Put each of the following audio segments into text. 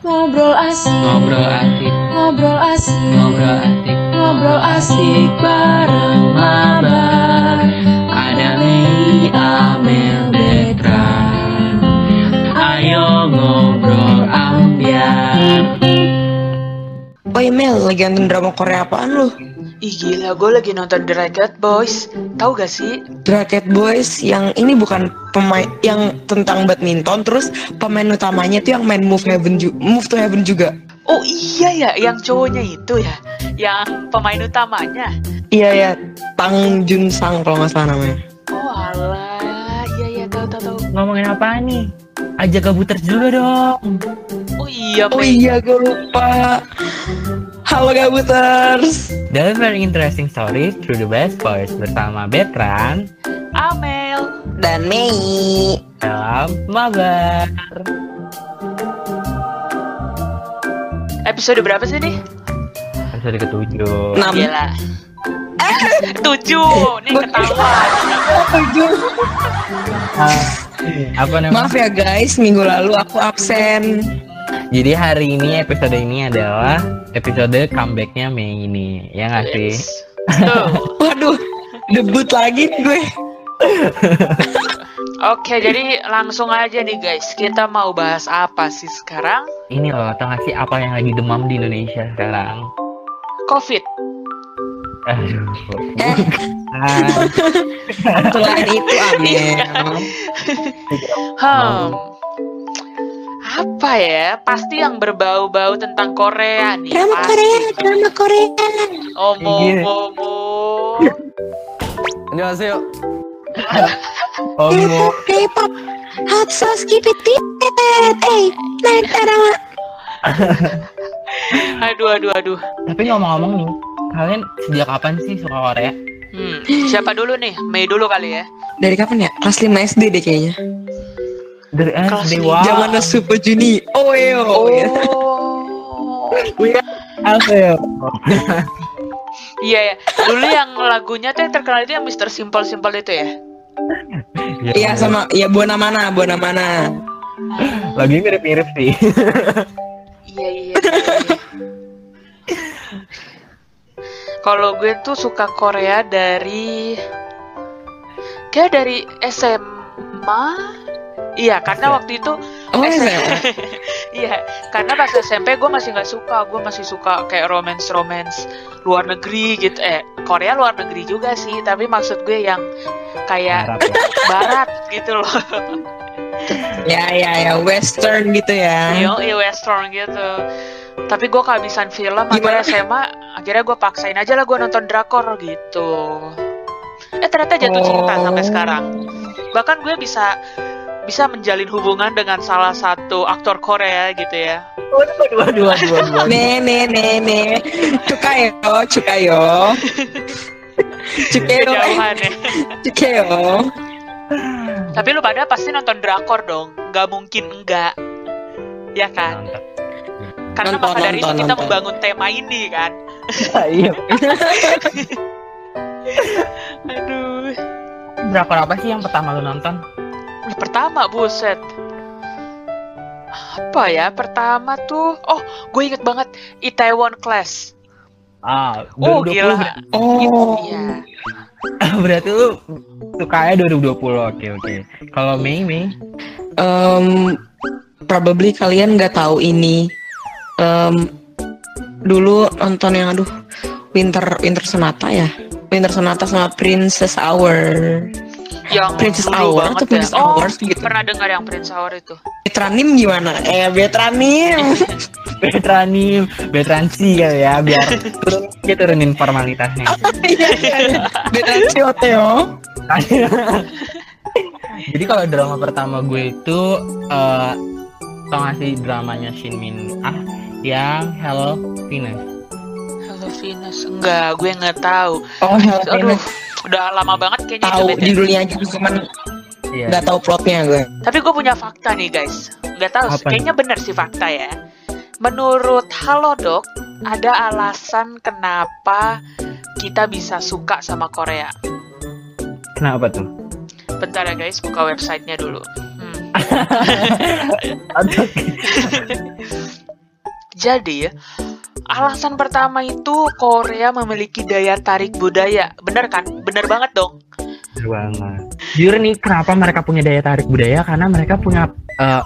Ngobrol asik, Ngobrol asik, ngobrol asik, ngobrol asik, ngobrol asik bareng mabar. Ada Mei, Amel, Betran. Ayo ngobrol ambiar. Oh iya Mel, lagi nonton drama Korea apaan lu? Ih gila, gue lagi nonton Racket Boys. Tahu gak sih? Rocket Boys yang ini bukan pemain yang tentang badminton terus pemain utamanya tuh yang main Move Heaven ju- Move to Heaven juga. Oh iya ya, yang cowoknya itu ya, yang pemain utamanya. Iya ya, Tang Jun Sang kalau nggak salah namanya. Oh alah, iya iya tahu tahu tahu. Ngomongin apa nih? Ajak kabuters dulu dong. Oh iya, Oh iya, gue lupa. Halo Gabuters. Very interesting stories through the best boys bersama Betran Amel. Dan Mei. dalam Mabar. Episode berapa sih nih? Episode ketujuh. Enam. Gila. Tujuh, nih ketahuan. Ah, apa namanya? Maaf ya guys, minggu lalu aku absen. Jadi hari ini episode ini adalah episode comebacknya Mei ini, ya nggak sih? Yes. Tuh. Waduh, debut lagi nih gue. Oke, jadi langsung aja nih guys. Kita mau bahas apa sih sekarang? Ini loh, tau nggak sih apa yang lagi demam di Indonesia sekarang? Covid. Aduh. Eh. Ah, Selain itu Amel. Hmm Apa ya? Pasti yang berbau-bau tentang Korea nih. Drama pasti. Korea, drama Korea. Omo, Iya. omo. 안녕하세요. Omo. K-pop, hot sauce, keep it deep. Eh, naik drama. Aduh, aduh, aduh. Tapi ngomong-ngomong nih, kalian sejak kapan sih suka Korea? Hmm. Siapa dulu nih? Mei dulu kali ya. Dari kapan ya? Kelas 5 SD deh kayaknya. Dari SD, wow. Zaman Super Junior. Oh, iya. Oh, iya. Oh. Apa ya? Iya ya. Dulu yang lagunya tuh yang terkenal itu yang Mr. Simple Simple itu ya. Iya sama, ya Buana Mana, Buana Mana. Lagunya mirip-mirip sih. Iya iya. iya. Kalau gue tuh suka Korea dari kayak dari SMA. Iya, karena waktu itu Oh, SM iya. Iya, karena pas SMP gue masih nggak suka, gue masih suka kayak romance romance luar negeri gitu. Eh, Korea luar negeri juga sih, tapi maksud gue yang kayak Harap ya. barat gitu loh. Ya, ya, ya, Western gitu ya. Iya western gitu. Tapi gue kehabisan film, akhirnya Gimana? SMA, akhirnya gue paksain aja lah gue nonton drakor gitu. Eh ternyata jatuh cinta Oh. sampai sekarang. Bahkan gue bisa bisa menjalin hubungan dengan salah satu aktor Korea gitu ya. Waduh, waduh, waduh, waduh, waduh. Nih, nih, nih, nih. Cukayo, cukayo. Cukayo, ya. cukayo. Tapi lu pada pasti nonton drakor dong, nggak mungkin enggak. Ya kan? Karena Nonton, maka dari itu nonton, kita nonton. membangun tema ini kan. Iya. Aduh. Drakor apa sih yang pertama lu nonton? Wih, pertama buset. Apa ya? Pertama tuh, oh, gue inget banget Itaewon Class. Ah, Oh, 2020 gila. berarti- Oh. Iya. Berarti lu sukanya 2020. Oke, oke. Kalau Mei, Mei. Um, probably kalian nggak tahu ini. Um, dulu nonton yang aduh Winter Winter Sonata ya. Winter Sonata sama Princess Hour. Yang Princess Hour atau ya. Princess Oh, Hours gitu. pernah dengar yang Prince Hour itu. Betranim gimana? Eh Betranim. Betranim, Betransi kali ya, biar turun, dia turunin formalitasnya. Iya iya. iya. Betransi Oteo. Jadi kalau drama pertama gue itu eh tau gak sih dramanya Shin Min Ah yang Hello Venus. Hello Venus. Enggak, gue nggak tahu. Oh Hell Aduh, Venus. udah lama banget kayaknya Tahu judulnya aja cuman Iya. nggak tahu plotnya gue. Tapi gue punya fakta nih guys. Nggak tahu, Apa kayaknya bener sih fakta ya. Menurut Halodoc, ada alasan kenapa kita bisa suka sama Korea. Kenapa tuh? Bentar ya guys, buka websitenya dulu. Hmm. Jadi alasan pertama itu Korea memiliki daya tarik budaya. Bener kan? Bener banget dong. Bener banget. Jujur nih kenapa mereka punya daya tarik budaya karena mereka punya eh,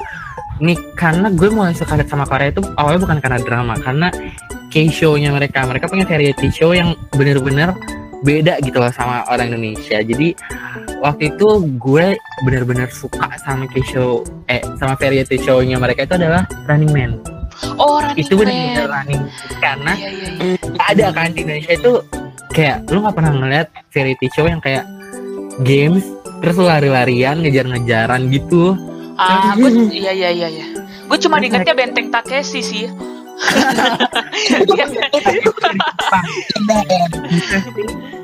nih karena gue mulai suka sama Korea itu awalnya bukan karena drama karena K-show-nya mereka. Mereka punya variety show yang bener-bener beda gitu loh sama orang Indonesia. Jadi waktu itu gue bener-bener suka sama K-show eh sama variety show-nya mereka itu adalah Running Man. Oh, Running itu bener-bener Man. running karena Iya, iya, iya. ada kan di Indonesia itu kayak lu nggak pernah ngeliat variety show yang kayak games terus lari-larian ngejar-ngejaran gitu Ah, gue iya iya iya iya. Gue cuma diingetnya Benteng Takeshi sih. Iya.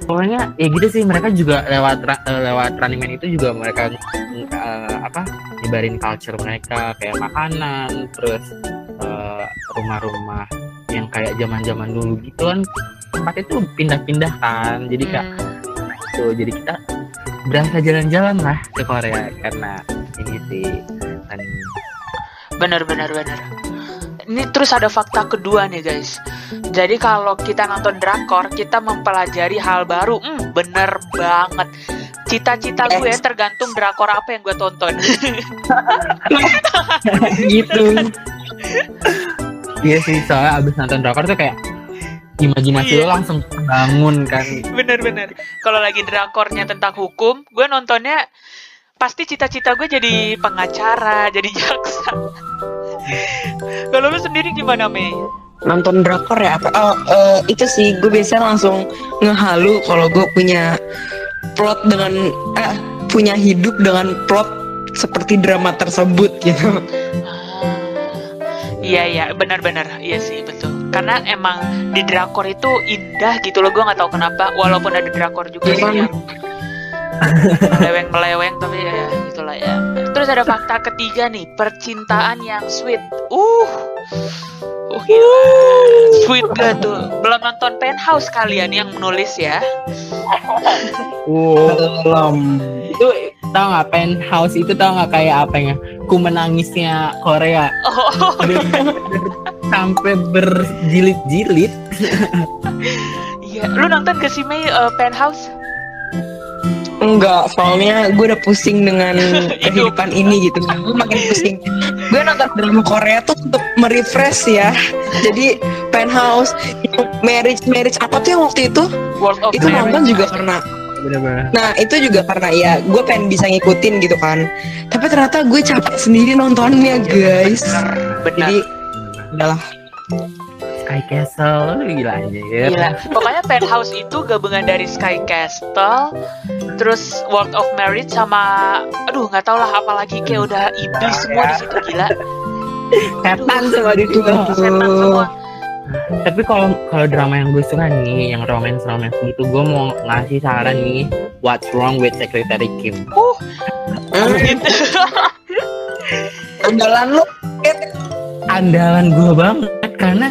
pokoknya ya gitu sih mereka juga lewat eh, lewat Running Man itu juga mereka eh, apa nyebarin culture mereka kayak makanan terus eh, rumah-rumah yang kayak zaman-zaman dulu gitu kan tempat itu pindah-pindah kan jadi Hmm. gitu jadi kita berasa jalan-jalan lah ke Korea karena ini sih dan Bener bener bener. Ini terus ada fakta kedua nih guys. Jadi kalau kita nonton drakor, kita mempelajari hal baru. Hmm, bener banget. Cita-cita gue tergantung drakor apa yang gue tonton. gitu. Iya sih soalnya abis nonton drakor tuh kayak imajinasi Iya. lo langsung bangun kan Bener-bener. Kalau lagi drakornya tentang hukum, gue nontonnya pasti cita-cita gue jadi pengacara, jadi jaksa. Kalau lu sendiri gimana Mei? Nonton drakor ya apa? Oh, eh, itu sih gue biasa langsung ngehalu kalau gue punya plot dengan eh punya hidup dengan plot seperti drama tersebut gitu. Iya iya benar-benar iya sih betul. Karena emang di drakor itu indah gitu loh gue nggak tahu kenapa. Walaupun ada drakor juga sih yang meleweng-meleweng tapi ya itulah ya. Terus ada fakta ketiga nih percintaan yang sweet. Uh, uh gila. sweet gak tuh? Belum nonton Penthouse kalian yang menulis ya? wow itu tau nggak penthouse itu tau nggak kayak apa ya ku menangisnya Korea Oh, sampai berjilid-jilid iya. Lu nonton ke si Mei uh, Penthouse? Enggak, soalnya gue udah pusing dengan kehidupan ini gitu. Gue makin pusing. Gue nonton drama Korea tuh untuk merefresh ya. Jadi penthouse, marriage, marriage apa tuh yang waktu itu? World of Itu Marriage. nonton juga karena bener-bener Nah itu juga karena ya gue pengen bisa ngikutin gitu kan Tapi ternyata gue capek sendiri nontonnya guys Benar. Jadi udahlah Sky Castle lu gila aja ya Gila. Pokoknya penthouse itu gabungan dari Sky Castle, terus World of Marriage sama, aduh nggak tau lah apalagi kayak udah iblis semua di situ gila. setan semua di situ Setan semua. Tapi kalau kalau drama yang gue suka nih yang romance romance gitu gue mau ngasih saran nih What's Wrong with Secretary Kim Uh, gitu. Andalan lu andalan gue banget karena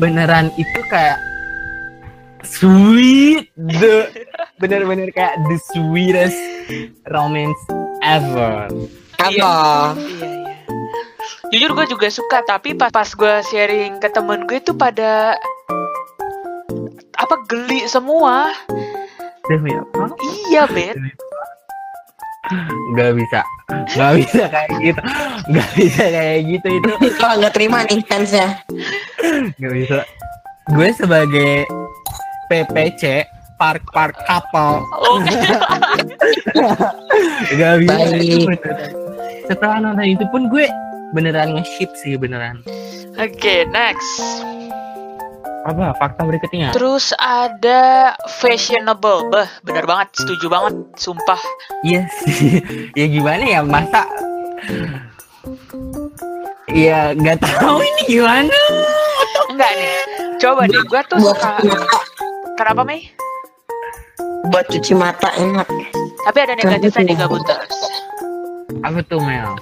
beneran itu kayak sweet the bener-bener kayak the sweetest romance ever Apa? Iya, iya. Jujur gue juga suka, tapi pas pas gue sharing ke temen gue itu pada apa geli semua. Demi apa? Iya, Bet. Gak bisa. Gak bisa kayak gitu. Gak bisa kayak gitu itu. Kalau nggak terima nih fansnya. Gak bisa. Gue sebagai PPC Park Park Couple. Oh, Gak bisa. Setelah nonton itu pun gue beneran nge-ship sih beneran Oke, next. Apa fakta berikutnya? Terus ada fashionable. Bah, bener banget, setuju banget, sumpah. Iya sih Ya gimana ya masa Iya gak tahu ini gimana Enggak nih. Coba deh, gua tuh Buat suka. mata Kenapa, Mei? Buat cuci mata enak Tapi ada negatifnya nih, Gabunters. Apa tuh Mel?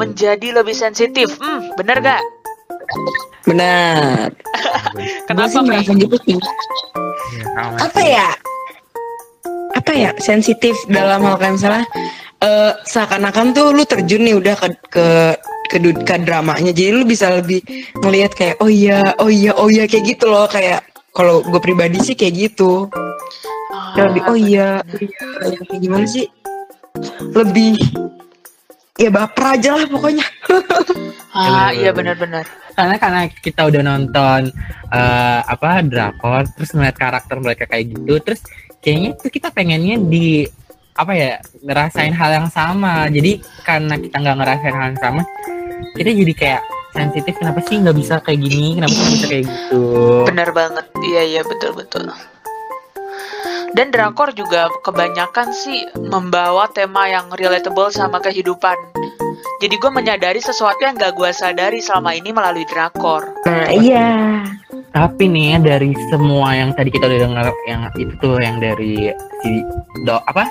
Menjadi lebih sensitif. Hmm, bener gak? Benar. Kenapa, sih merasa gitu sih. Ya, sama Apa ya? Apa ya? Sensitif dalam hal kayak misalnya eh, seakan-akan tuh lu terjun nih udah ke ke ke, ke dramanya. Jadi lu bisa lebih ngelihat kayak oh iya oh iya oh iya kayak gitu loh. Kayak kalau gue pribadi sih kayak gitu. Kayak lebih oh iya oh iya yang kayak gimana sih? Lebih ya baper aja lah pokoknya Ah, Iya, iya benar-benar. karena karena kita udah nonton eh, apa drakor terus melihat karakter mereka kayak gitu terus kayaknya tuh kita pengennya di apa ya ngerasain hal yang sama jadi karena kita nggak ngerasain hal yang sama kita jadi kayak sensitif kenapa sih nggak bisa kayak gini kenapa nggak bisa kayak gitu Benar banget. Iya iya betul betul. Dan drakor juga kebanyakan sih membawa tema yang relatable sama kehidupan. Jadi gue menyadari sesuatu yang gak gue sadari selama ini melalui drakor. nah iya. Tapi nih ya, dari semua yang tadi kita udah dengar yang itu tuh yang dari si dog apa?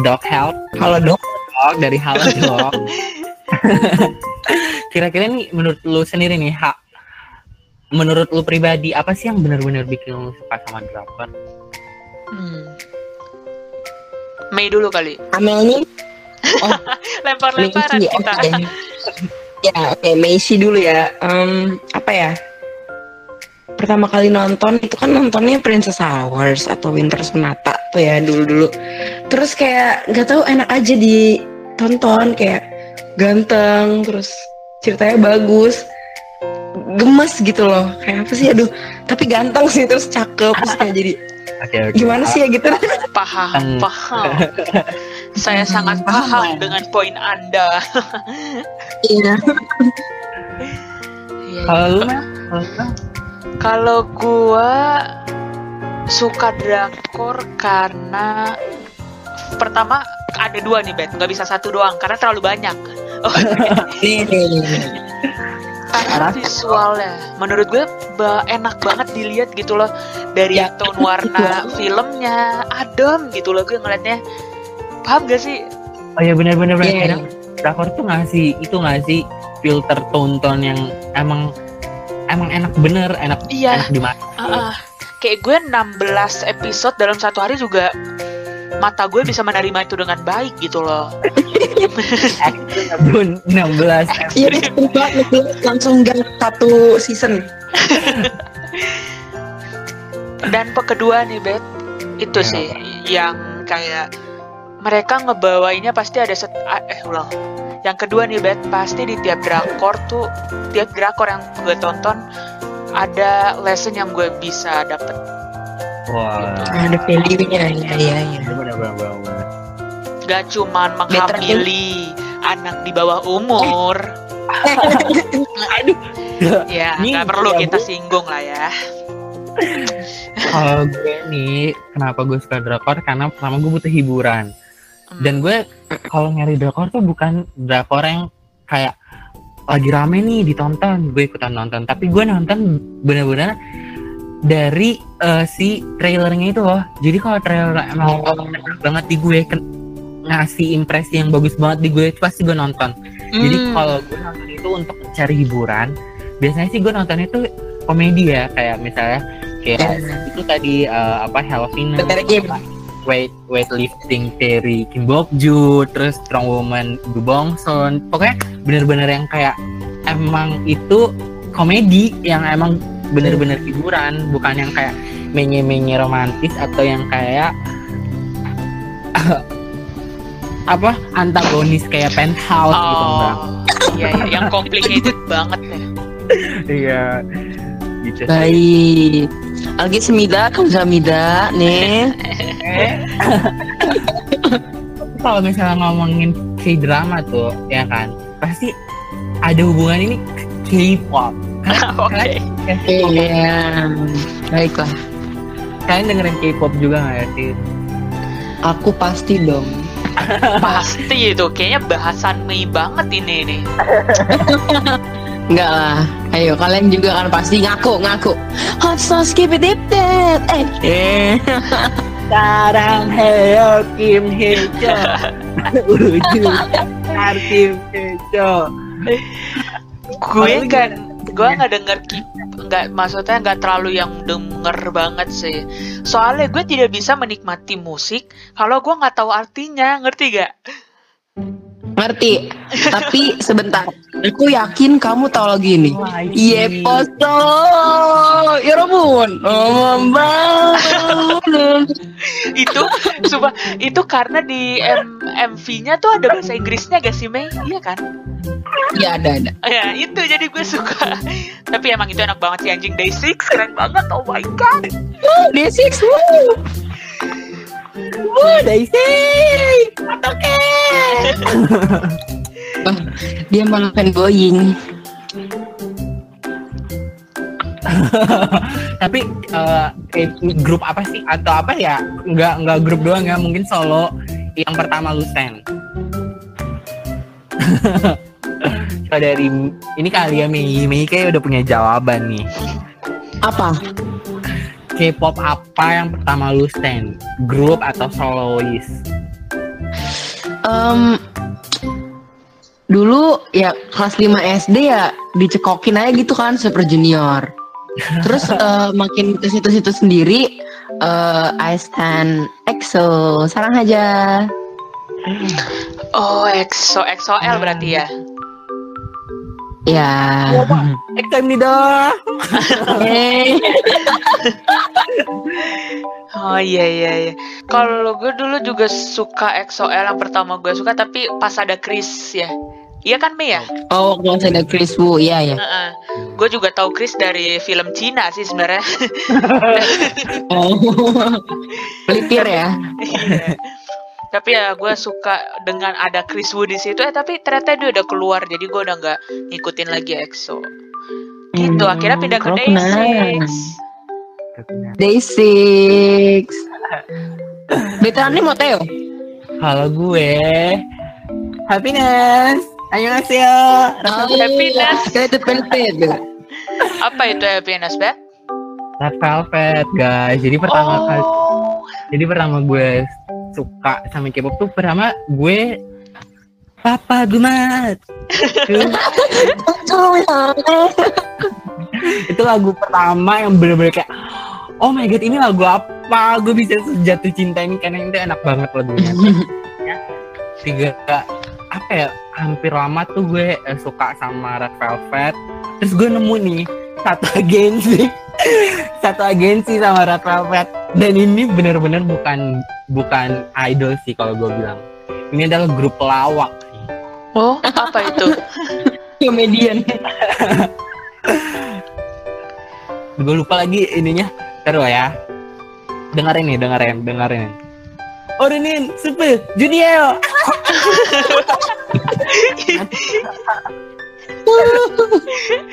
Dog health. Kalau dong dog dari halo dog kira-kira nih menurut lu sendiri nih hak menurut lu pribadi apa sih yang benar-benar bikin lu suka sama drakor Hmm. Mei dulu kali. Amel nih Lempar-lemparan Messi, kita. oke. ya oke Messi dulu ya. Em, apa ya? Pertama kali nonton itu kan nontonnya Princess Hours atau Winter Sonata tuh ya dulu dulu terus kayak nggak tahu enak aja ditonton. Kayak ganteng terus ceritanya bagus. Gemes gitu loh. Kayak apa sih? Aduh. Tapi ganteng sih terus cakep. Terus kayak jadi oke oke gimana sih ya gitu Paham, Hmm. paham. Saya Hmm, sangat paham dengan poin Anda. iya Iya, kalau iya. kalau gua suka drakor karena pertama ada dua nih bet, nggak bisa satu doang karena terlalu banyak. Oh, nih nih nih. Karena visualnya, menurut gue ba- enak banget dilihat gitu loh dari Ya, tone warna filmnya, adem gitu loh gue ngeliatnya. Paham gak sih? oh ya benar-benar benar Iya. kadang drakor tuh ngasih itu ngasih filter tone-tone yang emang emang enak bener enak Iya, enak dimata ah, ah. kayak gue 16 episode dalam satu hari juga mata gue bisa menerima itu dengan baik gitu loh. Bun 16 Iya, deh, nih, langsung gang satu season. Dan pe- kedua nih Bet, itu Ya, sih yang kayak mereka ngebawainnya pasti ada set eh ulang. Yang kedua nih Bet, pasti di tiap drakor tuh tiap drakor yang gue tonton ada lesson yang gue bisa dapet. wah Ada value-nya, iya iya iya. bener bener bener bener. Gak cuman menghamili anak di bawah umur. aduh Ya, nggak perlu ya, kita Bu. singgung lah ya. kalau gue nih kenapa gue suka drakor karena pertama gue butuh hiburan Hmm. dan gue kalau nyari drakor tuh bukan drakor yang kayak lagi rame nih ditonton gue ikutan nonton tapi gue nonton bener-bener dari eh, si trailernya itu loh jadi kalau trailer emang enak banget di gue ngasih impresi yang bagus banget di gue pasti gue nonton. Jadi Hmm. kalau gue nonton itu untuk cari hiburan biasanya sih gue nontonnya tuh komedi ya kayak misalnya kayak itu tadi eh, apa Halloween weight weightlifting Terry Kim Bok Ju terus Strong Woman Gu Bong Son pokoknya bener-bener yang kayak emang itu komedi yang emang bener-bener hiburan bukan yang kayak menye-menye romantis atau yang kayak apa antagonis kayak penthouse gitu enggak Oh, iya, iya, yang complicated banget ya. iya gitu Baik. Lagi semida, kamsahamnida nih. kalau misalnya ngomongin K-drama tuh ya kan pasti ada hubungan ini K-pop Oke. Iya. Baiklah. kalian dengerin K-pop juga nggak ya sih Aku pasti dong. Pasti itu kayaknya bahasan Mei banget ini nih. Enggak lah. Ayo kalian juga kan pasti ngaku ngaku. Hot sauce keep it deep dead. Eh. Eh. Sarang Heo Kim Hee Jo Ujung Kim Hee Jo Gue kan gue nggak denger nggak maksudnya nggak terlalu yang denger banget sih. Soalnya gue tidak bisa menikmati musik kalau gue nggak tahu artinya ngerti gak Ngerti. Tapi sebentar. Aku yakin kamu tahu lagu ini. Iya poso. Ya Robun. Oh, Mbak. itu sumpah itu karena di MV-nya tuh ada bahasa Inggrisnya gak sih Mei? Iya kan? Iya ada ada. Ya itu jadi gue suka. Tapi emang itu enak banget sih anjing Day Six keren banget. Oh my god. Oh, D6. Woo. Woo, Daisy. Oke. Oh, dia malah fanboying. Tapi eh, eh, grup apa sih atau apa ya? Nggak nggak grup doang ya, mungkin solo. Yang pertama lu Sen. Coba dari ini kali ya Mei, Mei kayak udah punya jawaban nih. Apa? K-pop apa yang pertama lu stand? Grup atau solois? Em, dulu ya kelas 5 SD ya dicekokin aja gitu kan Super Junior. Terus eh, makin ke situ-situ sendiri eh I stand EXO. Sarang aja. Oh EXO EXO-L berarti ya. Ya. Exam nih dah. Oh iya iya iya. Kalau gue dulu juga suka EXO-L yang pertama gue suka tapi pas ada Chris ya. Iya kan Mei ya? Oh, kalau ada Chris Wu, iya ya. Heeh. Gue juga tahu Chris dari film Cina sih sebenarnya. Oh. Pelipir ya. Iya. tapi ya gue suka dengan ada Chris Wu di situ eh tapi ternyata dia udah keluar jadi gue udah nggak ngikutin lagi EXO gitu Hmm, akhirnya pindah ke Day6 kenal. Day six. Veteran nih Moteo. Kalau gue happiness. Annyeonghaseyo. Happiness. Kita pelipir. apa itu happiness bet Red Velvet guys. Jadi pertama kali oh jadi pertama gue suka sama K-pop tuh pertama gue Papa Gumat. itu lagu pertama yang bener-bener kayak oh my god ini lagu apa? Gue bisa jatuh cinta ini karena itu enak banget lagunya. Ya, tiga apa ya hampir lama tuh gue eh, suka sama Red Velvet. Terus gue nemu nih satu agensi. Satu agensi sama Red Velvet. Dan ini bener-bener bukan bukan idol sih kalau gue bilang. Ini adalah grup pelawak. Oh apa itu? Komedian. gue lupa lagi ininya terus ya. Dengerin nih dengerin dengerin. Orinin Super Junior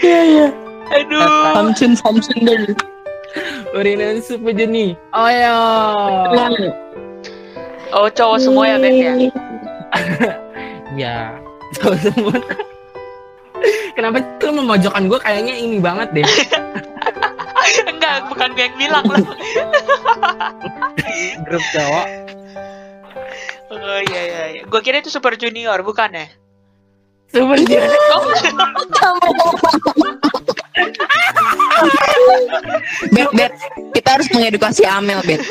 Iya iya. aduh. Samsun Samsun dulu. Orinin Super Junior oh ya oh cowok semua ya bet ya? Ya cowok semua. Kenapa lu memojokkan gue kayaknya ini banget deh bukan gue yang bilang loh grup cowok oh iya iya iya gue kira itu super junior bukan ya Super Junior Bet bet. Kita harus mengedukasi Amel bet.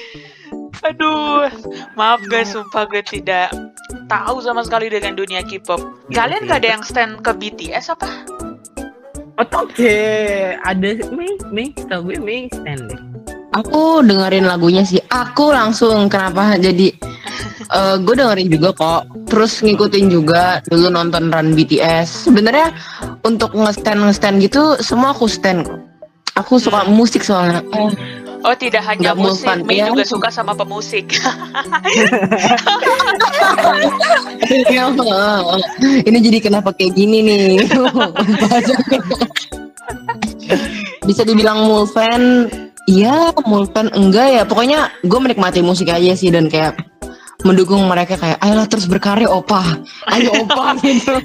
Aduh, maaf guys, sumpah gue tidak tahu sama sekali dengan dunia K-pop. Kalian gak ada yang stand ke BTS apa? Oh, oke ada Mei Mei tau gue Mei stand deh Aku dengerin lagunya sih. Aku langsung kenapa jadi eh gue dengerin juga kok. Terus ngikutin juga dulu nonton Run BTS. Sebenarnya untuk nge-stand nge-stand gitu semua aku stand. Aku suka musik soalnya. Eh, Oh, tidak hanya Nggak musik, Mei ya. juga suka sama pemusik. ini jadi kenapa kayak gini nih? Bisa dibilang mulfan, iya mulfan enggak ya. Pokoknya gue menikmati musik aja sih dan kayak mendukung mereka kayak ayolah terus berkarya opa ayo opa gitu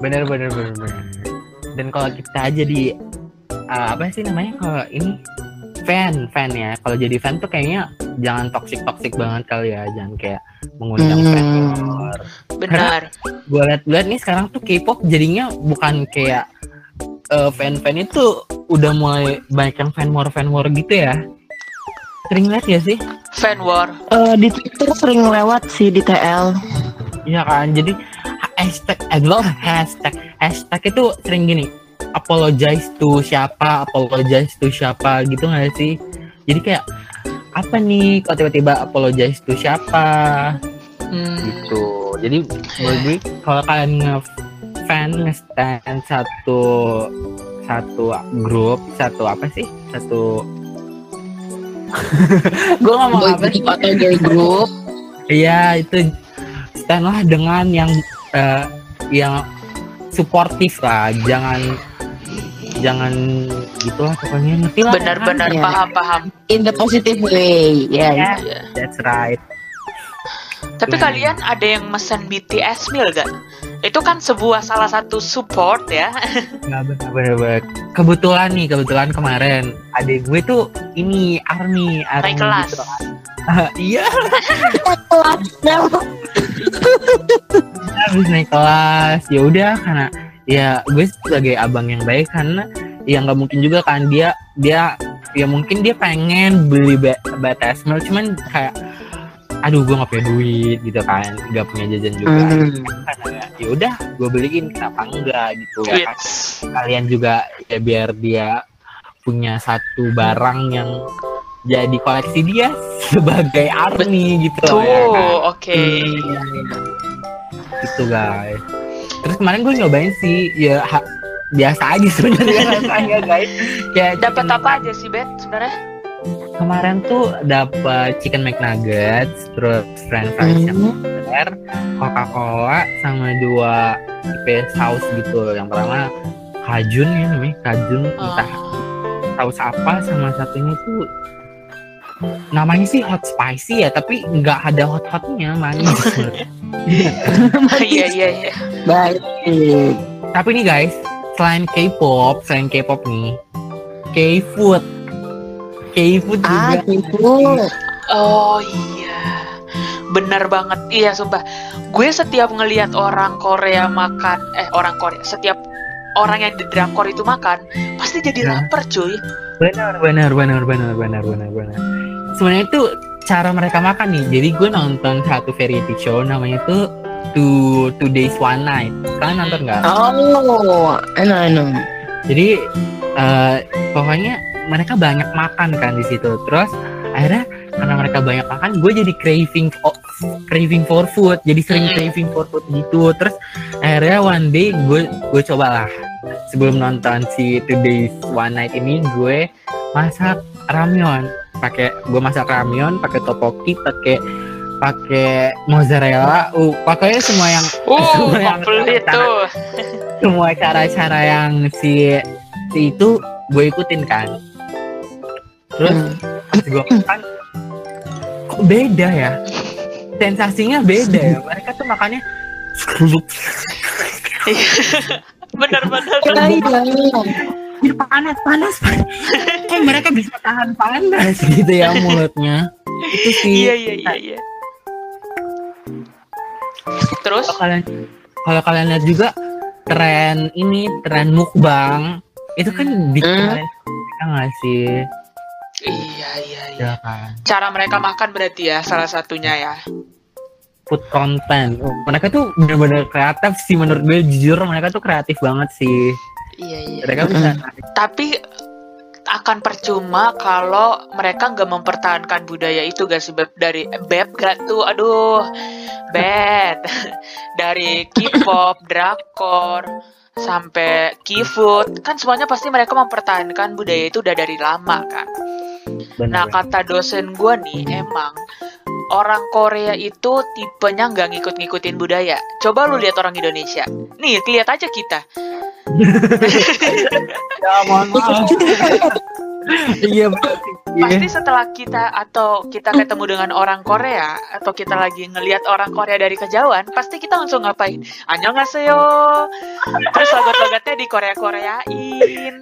bener bener bener bener dan kalau kita aja di uh, apa sih namanya kalau ini fan fan ya kalau jadi fan tuh kayaknya jangan toxic toxic banget kali ya jangan kayak mengundang Hmm. fan war. Benar. gue liat liat nih sekarang tuh K-pop jadinya bukan kayak uh, fan fan itu udah mulai banyak yang fan war fan war gitu ya Sering lihat ya sih? Fan war. Eh, di Twitter sering lewat sih di TL. Iya kan, jadi hashtag, eh lo hashtag, hashtag itu sering gini, apologize to siapa, apologize to siapa gitu nggak sih? Jadi kayak apa nih kok tiba-tiba apologize to siapa Hmm. gitu. Jadi menurut gue kalau kalian nge-fan nge-stand satu satu grup, satu apa sih? Satu gue ngomong Boy apa sih? atau girl group. Iya itu stand lah dengan yang eh, yang suportif lah, jangan jangan gitulah pokoknya ngerti lah. Benar-benar ya. paham-paham. In the positive way. Ya. Ya, Iya. that's right. Tapi Hmm. kalian ada yang mesen BTS meal gak? Itu kan sebuah salah satu support ya. Nggak benar benar benar. Kebetulan nih, kebetulan kemarin adik gue tuh ini army, army Naik kelas. gitu iya, habis naik kelas. Ya udah karena ya gue sebagai abang yang baik karena ya nggak mungkin juga kan dia dia ya mungkin dia pengen beli B- BTS meal cuman kayak aduh gue nggak punya duit gitu kan nggak punya jajan juga. Hmm. karena ya udah gue beliin kenapa enggak? gitu ya kan. Kalian juga ya biar dia punya satu barang yang jadi koleksi dia sebagai army gitu Tuh, loh ya kan. oke. gitu guys terus kemarin gue nyobain sih ya ha- biasa aja sebenarnya rasanya guys kayak Dapat apa aja sih, Bet? Sebenarnya? kemarin tuh dapat chicken McNuggets terus french fries yang Hmm. burger, Coca-Cola sama dua tipe saus gitu yang pertama kajun ya namanya kajun entah Oh. saus apa sama satunya tuh namanya sih hot spicy ya tapi nggak ada hot hotnya manis Iya, iya, iya. Baik. tapi nih guys selain K-pop selain K-pop nih K-food K-food Ah, juga gitu. Oh iya. Bener banget. Iya, sumpah. Gue setiap ngelihat orang Korea makan, eh orang Korea, setiap orang yang di drakor itu makan, pasti jadi lapar, cuy. benar benar benar benar benar benar benar sebenarnya itu cara mereka makan nih. Jadi gue nonton satu variety show namanya tuh two two days one night. Kalian nonton nggak? Oh, enak enak. jadi eh, pokoknya mereka banyak makan kan di situ. Terus akhirnya karena mereka banyak makan gue jadi craving for, craving for food. Jadi sering craving for food gitu. Terus akhirnya one day gue gue cobalah. Sebelum nonton si Today's One Night ini gue masak ramyeon pakai gue masak ramyeon pakai topoki pakai pakai mozzarella uh pokoknya semua yang Uh, Semua yang tuh. semua cara-cara yang si si itu gue ikutin kan terus Hmm. pas gue makan kok beda ya sensasinya beda ya mereka tuh makannya Bener-bener. Iya, iya. "Ih, panas panas panas kok mereka bisa tahan panas gitu ya mulutnya itu sih Iya, iya, iya, iya. Terus? kalau kalian kalau kalian lihat juga tren ini tren mukbang itu kan di Hmm. mereka nggak sih Iya, iya, iya. ya kan Cara mereka makan berarti ya, salah satunya ya. food content. Oh, mereka tuh bener-bener kreatif sih menurut gue jujur mereka tuh kreatif banget sih. Iya, iya. Mereka bisa Tapi akan percuma kalau mereka nggak mempertahankan budaya itu gak sih Beb? dari beb gak tuh aduh bad dari K-pop, drakor sampai K-food kan semuanya pasti mereka mempertahankan budaya itu udah dari lama kan. Bener, Nah kata dosen gue nih emang orang Korea itu tipenya nggak ngikut-ngikutin budaya. Coba lu lihat orang Indonesia. Nih lihat aja kita. ya mohon maaf. Iya betul. Pasti setelah kita atau kita ketemu dengan orang Korea atau kita lagi ngelihat orang Korea dari kejauhan, pasti kita langsung ngapain? Annyeonghaseyo. Terus logat-logatnya di Korea-Koreain.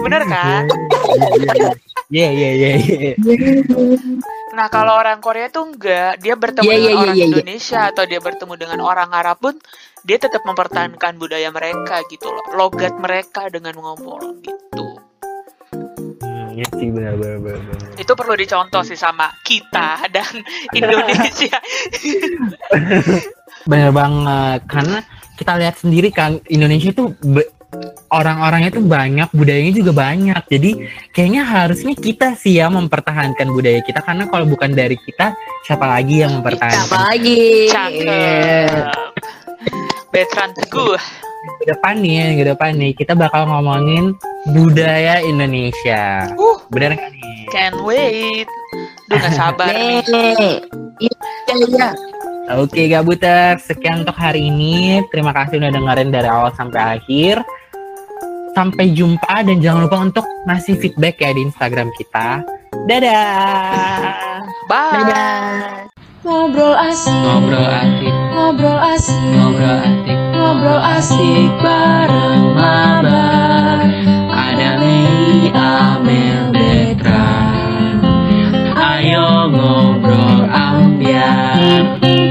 Bener kan? Iya iya iya iya. Nah, kalau orang Korea tuh enggak, dia bertemu Iya, dengan iya, orang iya, iya. Indonesia atau dia bertemu dengan orang Arab pun dia tetap mempertahankan budaya mereka gitu loh. Logat mereka dengan ngomong gitu. Iya sih benar benar benar. benar. Itu perlu dicontoh sih sama kita dan Indonesia. Bener banget karena kita lihat sendiri kan Indonesia tuh be- orang-orangnya tuh banyak, budayanya juga banyak. Jadi kayaknya harusnya kita sih yang mempertahankan budaya kita karena kalau bukan dari kita siapa lagi yang Siapa mempertahankan? lagi? Cakep. Veteran teguh. Ke depan nih, ke depan nih kita bakal ngomongin budaya Indonesia. Uh. Bener kan nih? Can't wait. Duh gak sabar nih. Nih. Iya, iya. Oke Gabuter, sekian untuk hari ini. Terima kasih udah dengerin dari awal sampai akhir. Sampai jumpa dan jangan lupa untuk ngasih feedback ya di Instagram kita. Dadah. Bye. Dadah. Ngobrol asik, Ngobrol asik, ngobrol asik, ngobrol asik. ngobrol asik bareng mabar di Amel Detra Ayo ngobrol ambiar.